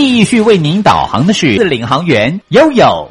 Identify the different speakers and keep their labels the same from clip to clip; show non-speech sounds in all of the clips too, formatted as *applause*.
Speaker 1: 继续为您导航的是领航员悠悠。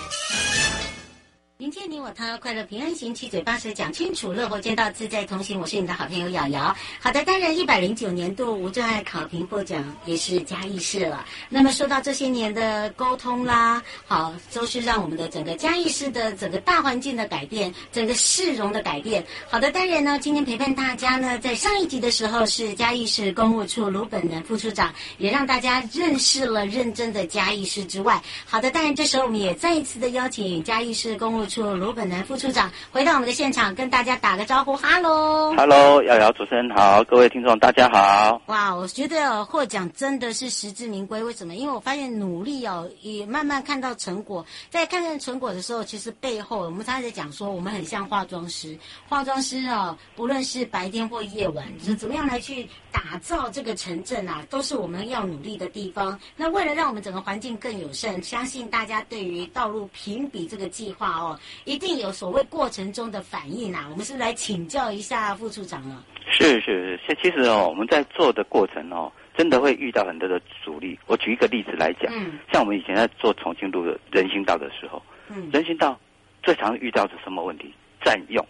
Speaker 2: 我他，快乐平安行，七嘴八舌讲清楚，乐活街道自在同行。我是你的好朋友瑶瑶。好的，当然一百零九年度无障碍考评获奖也是嘉义市了。那么说到这些年的沟通啦，好，都是让我们的整个嘉义市的整个大环境的改变，整个市容的改变。好的，当然呢，今天陪伴大家呢，在上一集的时候是嘉义市公务处卢本南副处长，也让大家认识了认真的嘉义市之外，好的，当然这时候我们也再一次的邀请嘉义市公务处卢本南副处长回到我们的现场，跟大家打个招呼，哈喽，
Speaker 3: 哈喽，瑶瑶主持人好，各位听众大家好。
Speaker 2: 哇，我觉得获奖真的是实至名归，为什么？因为我发现努力哦，也慢慢看到成果。在看见成果的时候，其实背后我们常常在讲说，我们很像化妆师，化妆师哦，不论是白天或夜晚，是怎么样来去打造这个城镇啊，都是我们要努力的地方。那为了让我们整个环境更友善，相信大家对于道路评比这个计划哦，一定有所谓过程中的反应啊，我们是不是来请教一下副处长啊？
Speaker 3: 是是是，其实哦，我们在做的过程哦，真的会遇到很多的阻力。我举一个例子来讲，嗯，像我们以前在做重庆路的人行道的时候，嗯，人行道最常遇到的什么问题？占用。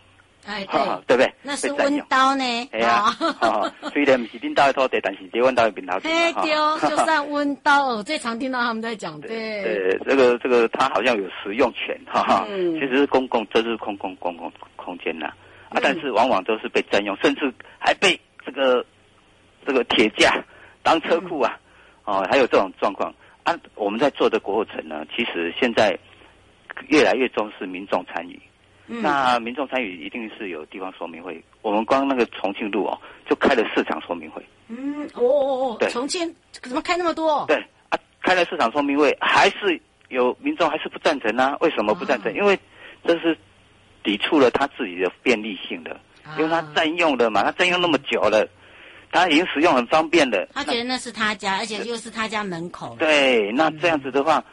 Speaker 2: 哎，对，
Speaker 3: 对不对？
Speaker 2: 那是温刀呢。
Speaker 3: 哎呀，虽然不是领导的土地，但是这温刀的领导。
Speaker 2: 哎，对，就算温刀哦，最常听到他们在讲。对，
Speaker 3: 对，这个这个，他好像有使用权，哈哈。嗯。其实是公共，这是公共公共空间呐，啊，但是往往都是被占用，甚至还被这个这个铁架当车库啊，哦，还有这种状况。啊，我们在做的过程呢，其实现在越来越重视民众参与。嗯、那民众参与一定是有地方说明会，我们光那个重庆路哦，就开了四场说明会。
Speaker 2: 嗯，哦哦哦，对，重庆怎么开那么多？
Speaker 3: 对啊，开了四场说明会，还是有民众还是不赞成呢、啊？为什么不赞成？哦、因为这是抵触了他自己的便利性的，哦、因为他占用了嘛，他占用那么久了，他已经使用很方便了。
Speaker 2: 他觉得那是他家，而且又是他家门口。
Speaker 3: 对，那这样子的话，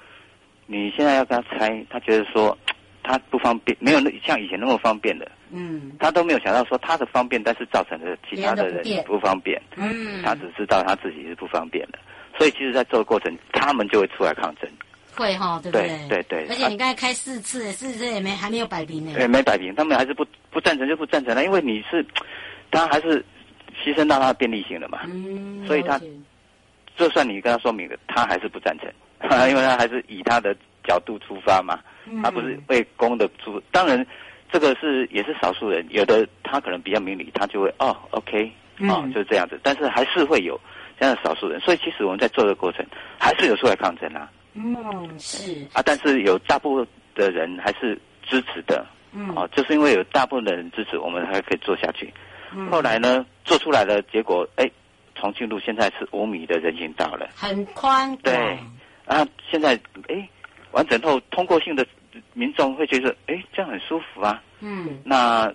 Speaker 3: 嗯、你现在要跟他拆，他觉得说。他不方便，没有那像以前那么方便的。嗯，他都没有想到说他的方便，但是造成了其他的人不方便。嗯，他只知道他自己是不方便的，所以其实，在这个过程，他们就会出来抗争。
Speaker 2: 会哈，对不对？
Speaker 3: 对对。
Speaker 2: 而且你刚才开四次，四次也没还没有摆平呢。
Speaker 3: 对，没摆平，他们还是不不赞成就不赞成了，因为你是他还是牺牲到他的便利性了嘛。嗯。所以他就算你跟他说明了，他还是不赞成，*laughs* 因为他还是以他的角度出发嘛。他不是为公的出，当然，这个是也是少数人，有的他可能比较明理，他就会哦，OK，哦，就是这样子。但是还是会有这样的少数人，所以其实我们在做的过程，还是有出来抗争啊。嗯，是啊，但是有大部分的人还是支持的。嗯，哦，就是因为有大部分的人支持，我们还可以做下去。嗯，后来呢，做出来的结果，哎，重庆路现在是五米的人行道了，
Speaker 2: 很宽。
Speaker 3: 对啊，现在哎，完整后通过性的。民众会觉得，哎，这样很舒服啊。嗯，那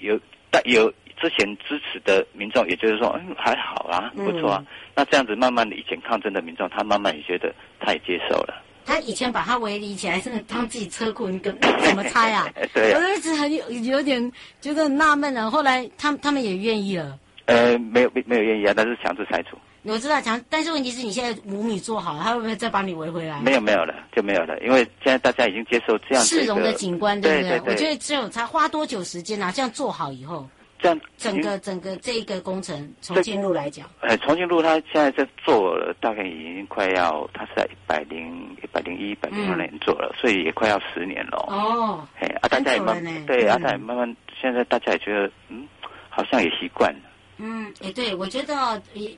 Speaker 3: 有但有之前支持的民众，也就是说，嗯，还好啊，不错啊。嗯、那这样子，慢慢的以前抗争的民众，他慢慢也觉得他也接受了。
Speaker 2: 他以前把它围篱起来，甚至当自己车库，你跟怎么拆啊？*laughs*
Speaker 3: 对啊，
Speaker 2: 我一直很有有点觉得很纳闷了。后来他们他们也愿意了。
Speaker 3: 呃，没有没没有愿意啊，但是强制拆除。
Speaker 2: 我知道强，但是问题是你现在五米做好了，他会不会再把你围回来？
Speaker 3: 没有没有了，就没有了，因为现在大家已经接受这样。
Speaker 2: 市容的景观，对不
Speaker 3: 对？
Speaker 2: 我觉得只有才花多久时间啊？这样做好以后，
Speaker 3: 这样
Speaker 2: 整个整个这一个工程重庆路来讲，
Speaker 3: 哎，重庆路它现在在做了，大概已经快要，它是在一百零一百零一、一百零二年做了，嗯，所以也快要十年了。
Speaker 2: 哦，
Speaker 3: 哎，啊，大家也慢对，嗯，啊，大家也慢慢，现在大家也觉得，嗯，好像也习惯了。
Speaker 2: 嗯，哎，对，我觉得也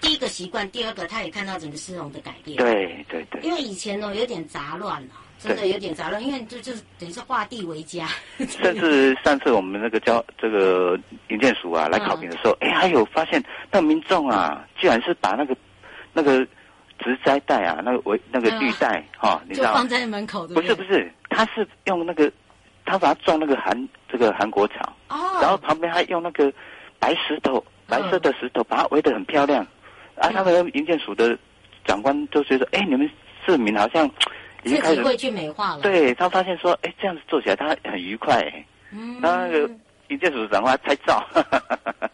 Speaker 2: 第一个习惯，第二个他也看到整个市容的改变。
Speaker 3: 对对对，
Speaker 2: 因为以前呢有点杂乱了。真的有点杂乱，因为就就等于是画地为家。
Speaker 3: 甚至上次我们那个交 *laughs* 这个营建署啊来考评的时候，哎、嗯，还有发现那民众啊，居然是把那个那个植栽带啊，那个围那个绿带哈，你知道？
Speaker 2: 就放在门口的。
Speaker 3: 不是不是，他是用那个他把它种那个韩这个韩国草，哦，然后旁边还用那个白石头，白色的石头把它围得很漂亮。嗯、啊，他们营建署的长官都觉得，哎，你们市民好像。已经开始
Speaker 2: 会去美化了。
Speaker 3: 对，他发现说，哎，这样子做起来他很愉快。嗯，那个营建署长官拍照。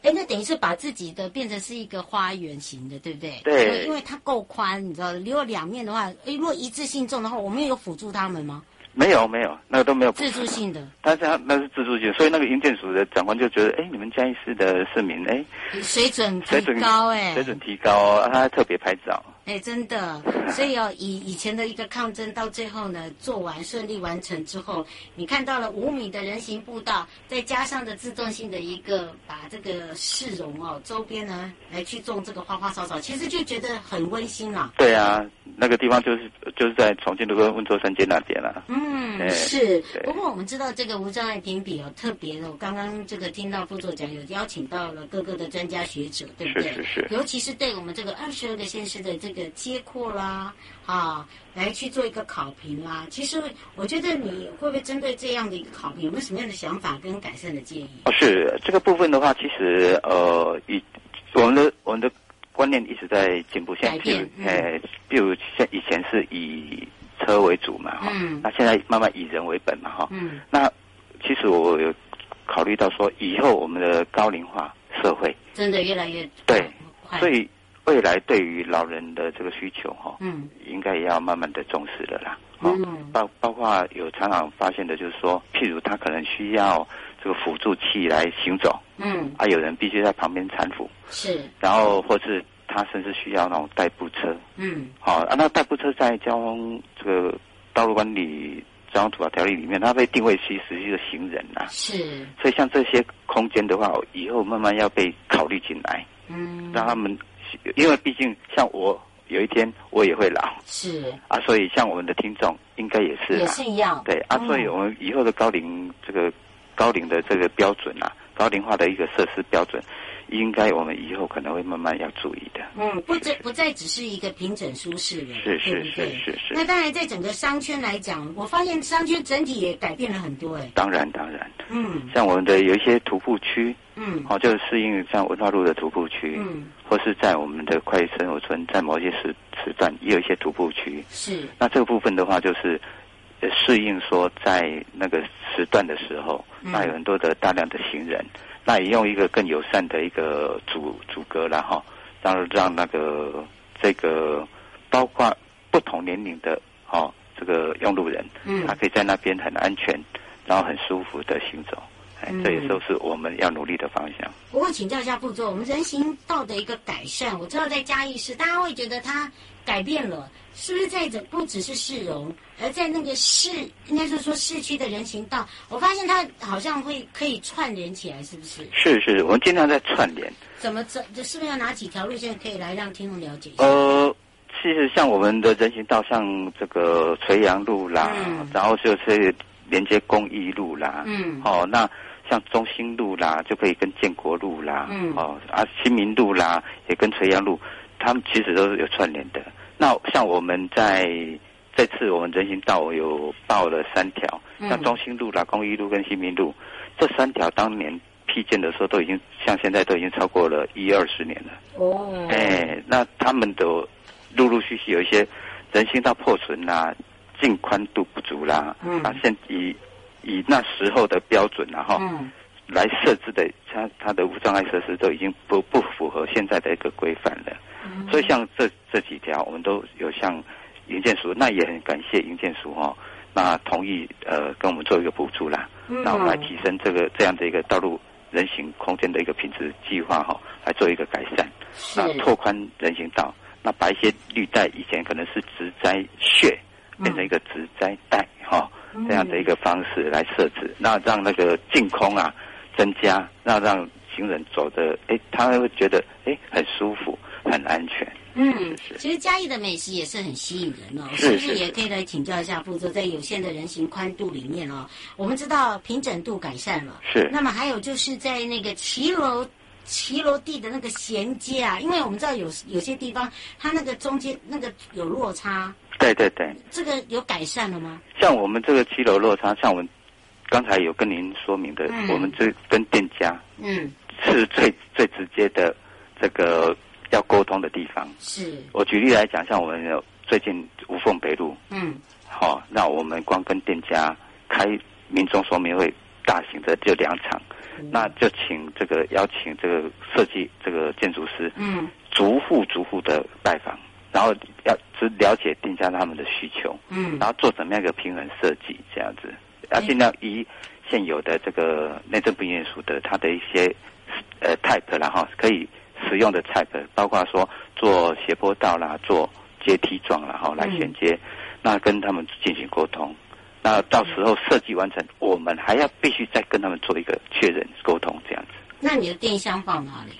Speaker 2: 哎，那等于是把自己的变成是一个花园型的，对不对？
Speaker 3: 对，
Speaker 2: 因为它够宽，你知道，如果两面的话，哎，如果一致性种的话，我们有辅助他们吗？
Speaker 3: 没有，没有，那个都没有。
Speaker 2: 自助性的。
Speaker 3: 但是他那是自助性，所以那个营建署的长官就觉得，哎，你们嘉义市的市民，哎，
Speaker 2: 水准提高，哎，
Speaker 3: 水准提高，他特别拍照。
Speaker 2: 哎，真的，*laughs* 所以哦，以以前的一个抗争，到最后呢，做完顺利完成之后，你看到了五米的人行步道，再加上的自动性的一个，把这个市容哦，周边呢来去种这个花花草草，其实就觉得很温馨了。
Speaker 3: 对啊，那个地方就是就是在重庆的跟温州三街那边了。
Speaker 2: 嗯，是。不过我们知道这个无障碍评比哦，特别的，我刚刚这个听到副座讲有邀请到了各个的专家学者，对不对？
Speaker 3: 是是是。
Speaker 2: 尤其是对我们这个二十二个县市的这个。这个接扩啦，啊，来去做一个考评啦。其实我觉得你会不会针对这样的一个考评，有没有什么样的想法跟改善的建议？
Speaker 3: 哦，是这个部分的话，其实呃，以我们的我们的观念一直在进步，现在比如，呃，比如像以前是以车为主嘛，哈、嗯，那现在慢慢以人为本嘛，哈，嗯，那其实我有考虑到说，以后我们的高龄化社会
Speaker 2: 真的越来越
Speaker 3: 对，所以。未来对于老人的这个需求，哈，嗯，应该也要慢慢的重视了啦。嗯，包包括有常常发现的，就是说，譬如他可能需要这个辅助器来行走，嗯，啊，有人必须在旁边搀扶，
Speaker 2: 是，
Speaker 3: 然后或是他甚至需要那种代步车，嗯，好啊，那代步车在交通这个道路管理交通处罚条例里面，它被定位其实是一个行人呐，
Speaker 2: 是，
Speaker 3: 所以像这些空间的话，以后慢慢要被考虑进来，嗯，让他们。因为毕竟像我有一天我也会老，
Speaker 2: 是。
Speaker 3: 啊，所以像我们的听众应该也是
Speaker 2: 也是一样，
Speaker 3: 对啊，所以我们以后的高龄这个高龄的这个标准啊，高龄化的一个设施标准。应该我们以后可能会慢慢要注意的。
Speaker 2: 嗯，不再不再只是一个平整舒适的，
Speaker 3: 是是是是是。
Speaker 2: 那当然，在整个商圈来讲，我发现商圈整体也改变了很多哎。
Speaker 3: 当然当然。嗯。像我们的有一些徒步区，嗯，哦，就是适应像文化路的徒步区，嗯，或是在我们的快生活村，在某些时时段也有一些徒步区。
Speaker 2: 是。
Speaker 3: 那这个部分的话，就是适应说在那个时段的时候，那有很多的大量的行人。那也用一个更友善的一个阻阻隔了哈，让让那个这个包括不同年龄的哦这个用路人，嗯，他可以在那边很安全，然后很舒服的行走，哎、嗯，这也都是我们要努力的方向。
Speaker 2: 不过请教一下副座，我们人行道的一个改善，我知道在嘉义市，大家会觉得它改变了。是不是在这不只是市容，而在那个市，应该是说市区的人行道，我发现它好像会可以串联起来，是不是？
Speaker 3: 是是，我们经常在串联。
Speaker 2: 怎么这这是不是要哪几条路线可以来让听众了解一下？
Speaker 3: 呃，其实像我们的人行道，像这个垂杨路啦，嗯、然后就是连接公益路啦，嗯，哦，那像中兴路啦，就可以跟建国路啦，嗯，哦啊新民路啦，也跟垂杨路，他们其实都是有串联的。那像我们在这次我们人行道有报了三条，像中心路啦、公益路跟新民路，这三条当年批建的时候都已经，像现在都已经超过了一二十年了。哦，哎，那他们都陆陆续续有一些人行道破损啦、净宽度不足啦，嗯，啊，现以以那时候的标准然后来设置的，它它的无障碍设施都已经不不符合现在的一个规范了。所以像这这几条，我们都有向营建署，那也很感谢营建署哦，那同意呃跟我们做一个补助啦，那我们来提升这个这样的一个道路人行空间的一个品质计划哈，来做一个改善，那拓宽人行道，那把一些绿带以前可能是植栽穴，变成一个植栽带哈，这样的一个方式来设置，那让那个净空啊增加，那让行人走的哎，他会觉得哎很舒服，很安全。
Speaker 2: 嗯，其实嘉义的美食也是很吸引人哦，是不是也可以来请教一下副座，在有限的人行宽度里面哦，我们知道平整度改善了，
Speaker 3: 是。
Speaker 2: 那么还有就是在那个骑楼骑楼地的那个衔接啊，因为我们知道有有些地方它那个中间那个有落差，
Speaker 3: 对对对，
Speaker 2: 这个有改善了吗？
Speaker 3: 像我们这个骑楼落差，像我们刚才有跟您说明的，嗯、我们这跟店家嗯是最最直接的这个。要沟通的地方。是，我举例来讲，像我们有最近无缝北路，嗯，好、哦，那我们光跟店家开民众说明会，大型的就两场，嗯、那就请这个邀请这个设计这个建筑师，嗯，逐户逐户的拜访，然后要只了解店家他们的需求，嗯，然后做怎么样一个平衡设计，这样子，要尽量以现有的这个内政部营业署的它的一些呃 type，然后可以。使用的 type 包括说做斜坡道啦，做阶梯状啦，哈，来衔接，嗯、那跟他们进行沟通，那到时候设计完成，我们还要必须再跟他们做一个确认沟通，这样子。
Speaker 2: 那你的电箱放哪里？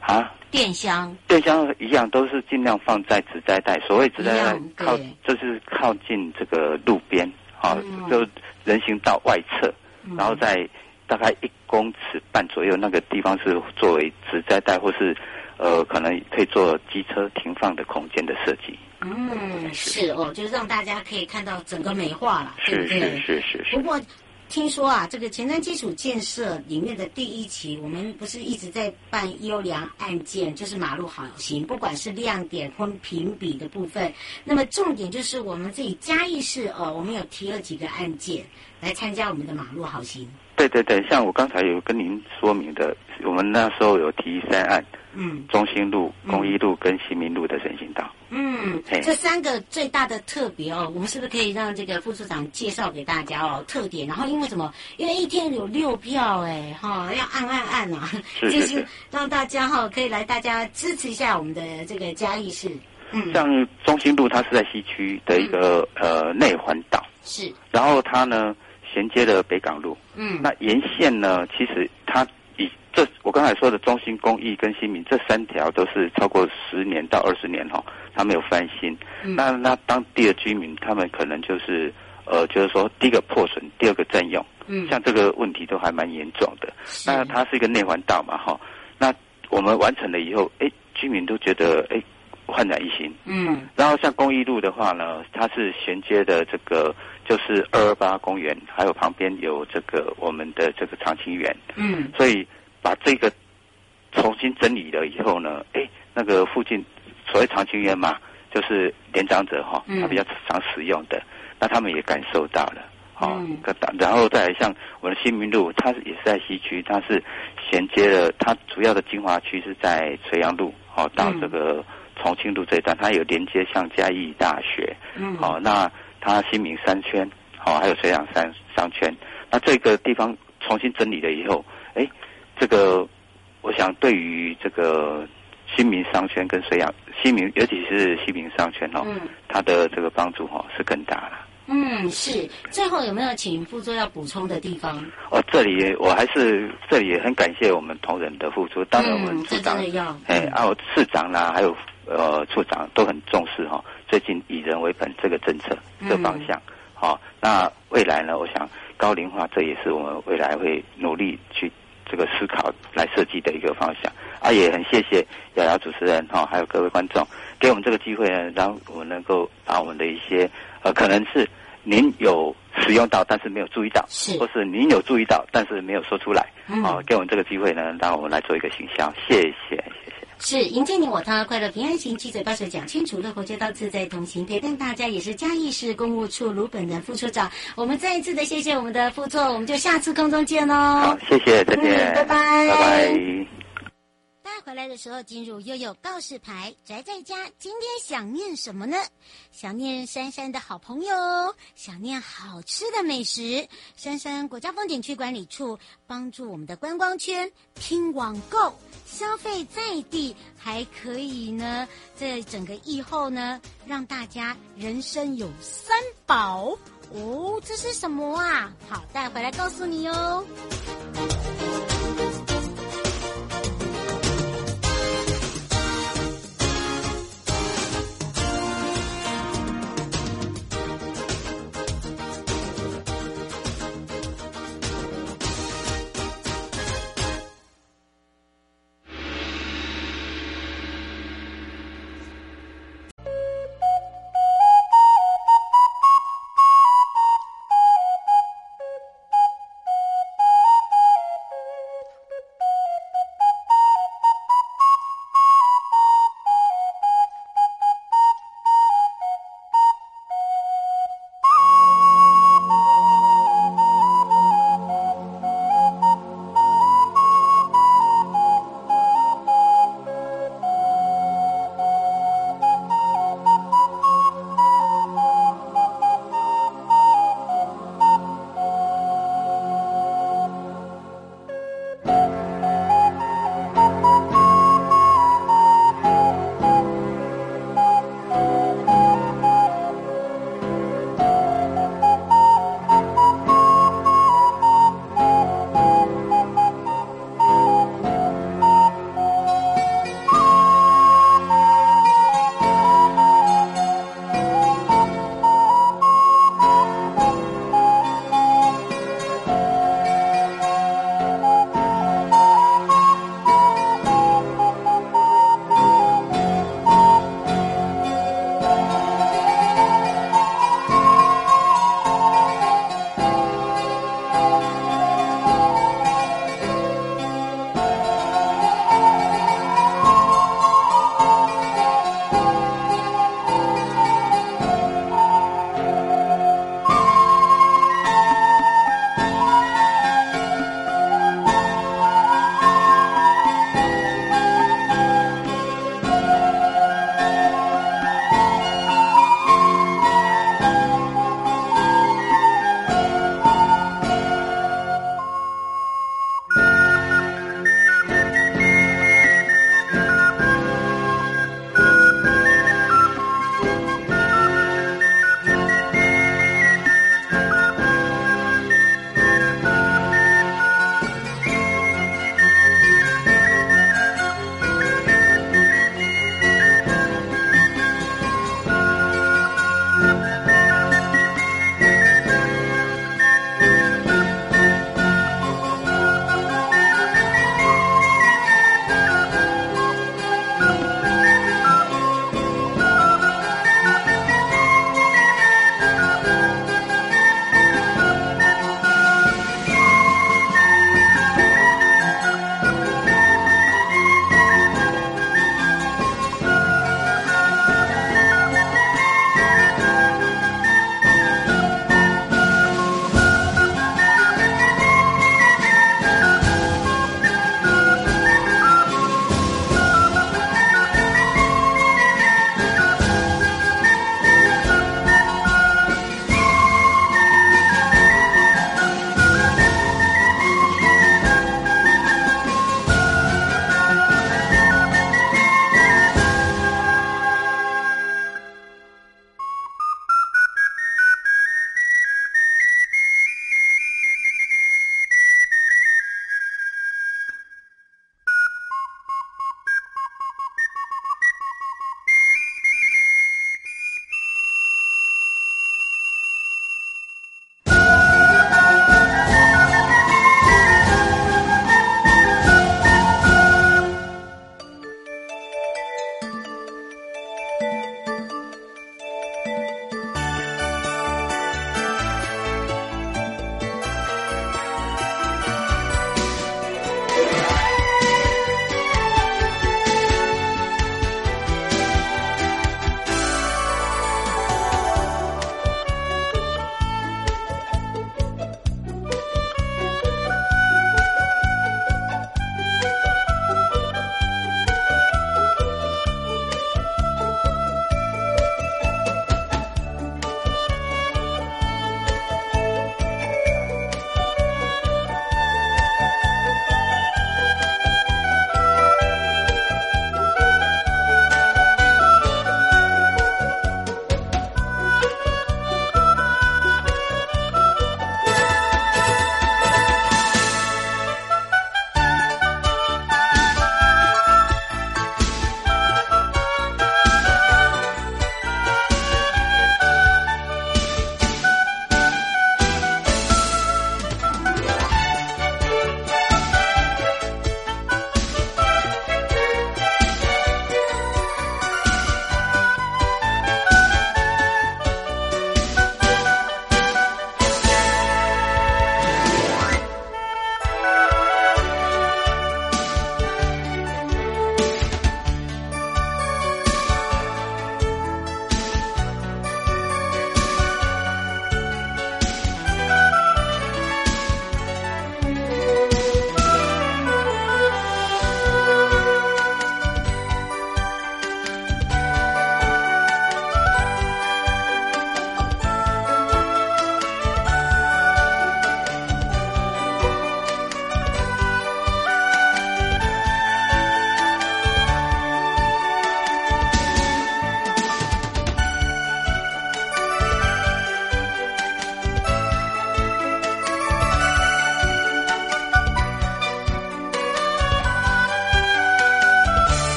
Speaker 3: 啊？
Speaker 2: 电箱？
Speaker 3: 电箱一样都是尽量放在纸袋袋，所谓纸袋袋靠，就是靠近这个路边，好、嗯，就人行道外侧，嗯、然后再。大概一公尺半左右，那个地方是作为植栽带，或是呃，可能可以做机车停放的空间的设计。
Speaker 2: 嗯，是哦，就是让大家可以看到整个美化了，对不对？
Speaker 3: 是是是是。
Speaker 2: 不过听说啊，这个前瞻基础建设里面的第一期，我们不是一直在办优良案件，就是马路好行，不管是亮点或评比的部分。那么重点就是我们自己嘉义市哦，我们有提了几个案件来参加我们的马路好行。
Speaker 3: 对对对，像我刚才有跟您说明的，我们那时候有提三案，嗯，中心路、公益路跟新民路的人行道，
Speaker 2: 嗯，嘿这三个最大的特别哦，我们是不是可以让这个副处长介绍给大家哦？特点，然后因为什么？因为一天有六票哎，哈、哦，要按按按啊，是是是就是让大家哈、哦、可以来，大家支持一下我们的这个嘉义市。嗯，
Speaker 3: 像中心路，它是在西区的一个、嗯、呃内环岛，
Speaker 2: 是，
Speaker 3: 然后它呢。衔接了北港路，嗯，那沿线呢，其实它以这我刚才说的中心公益跟新民这三条都是超过十年到二十年哈，它没有翻新。嗯、那那当地的居民，他们可能就是呃，就是说第一个破损，第二个占用，嗯，像这个问题都还蛮严重的。那它是一个内环道嘛，哈，那我们完成了以后，哎，居民都觉得哎焕然一新，嗯，然后像公益路的话呢，它是衔接的这个。就是二二八公园，还有旁边有这个我们的这个长青园，嗯，所以把这个重新整理了以后呢，哎，那个附近所谓长青园嘛，就是年长者哈，他比较常使用的，嗯、那他们也感受到了，哦，嗯、然后再来像我们的新民路，它也是在西区，它是衔接了，它主要的精华区是在垂杨路，哦，到这个重庆路这一段，它有连接像嘉义大学，嗯，好、哦，那。它新民商圈，好、哦，还有水养山商圈，那这个地方重新整理了以后，哎，这个我想对于这个新民商圈跟水养新民，尤其是新民商圈哦，嗯、它的这个帮助哈、哦、是更大了。
Speaker 2: 嗯，是。最后有没有请副座要补充的地方？
Speaker 3: 哦，这里我还是这里也很感谢我们同仁的付出，当然我们处长，哎、嗯，还有市长啦，还有呃处长都很重视哈、哦。最近以人为本这个政策，这个方向，好、嗯哦，那未来呢？我想高龄化这也是我们未来会努力去这个思考来设计的一个方向。啊，也很谢谢瑶瑶主持人哈、哦，还有各位观众给我们这个机会呢，让我们能够把我们的一些呃，可能是您有使用到，但是没有注意到，是或是您有注意到，但是没有说出来，嗯、哦，给我们这个机会呢，让我们来做一个行销，谢谢。
Speaker 2: 是迎接你我他，快乐平安行，七嘴八舌讲清楚，乐活街道自在同行，陪伴大家也是嘉义市公务处卢本的副处长。我们再一次的谢谢我们的副座，我们就下次空中见喽。
Speaker 3: 好，谢谢，再见，
Speaker 2: 嗯、拜拜，
Speaker 3: 拜拜。
Speaker 2: 回来的时候，进入悠悠告示牌。宅在家，今天想念什么呢？想念珊珊的好朋友，想念好吃的美食。珊珊国家风景区管理处帮助我们的观光圈拼网购，消费在地，还可以呢，在整个疫后呢，让大家人生有三宝哦。这是什么啊？好，带回来告诉你哦。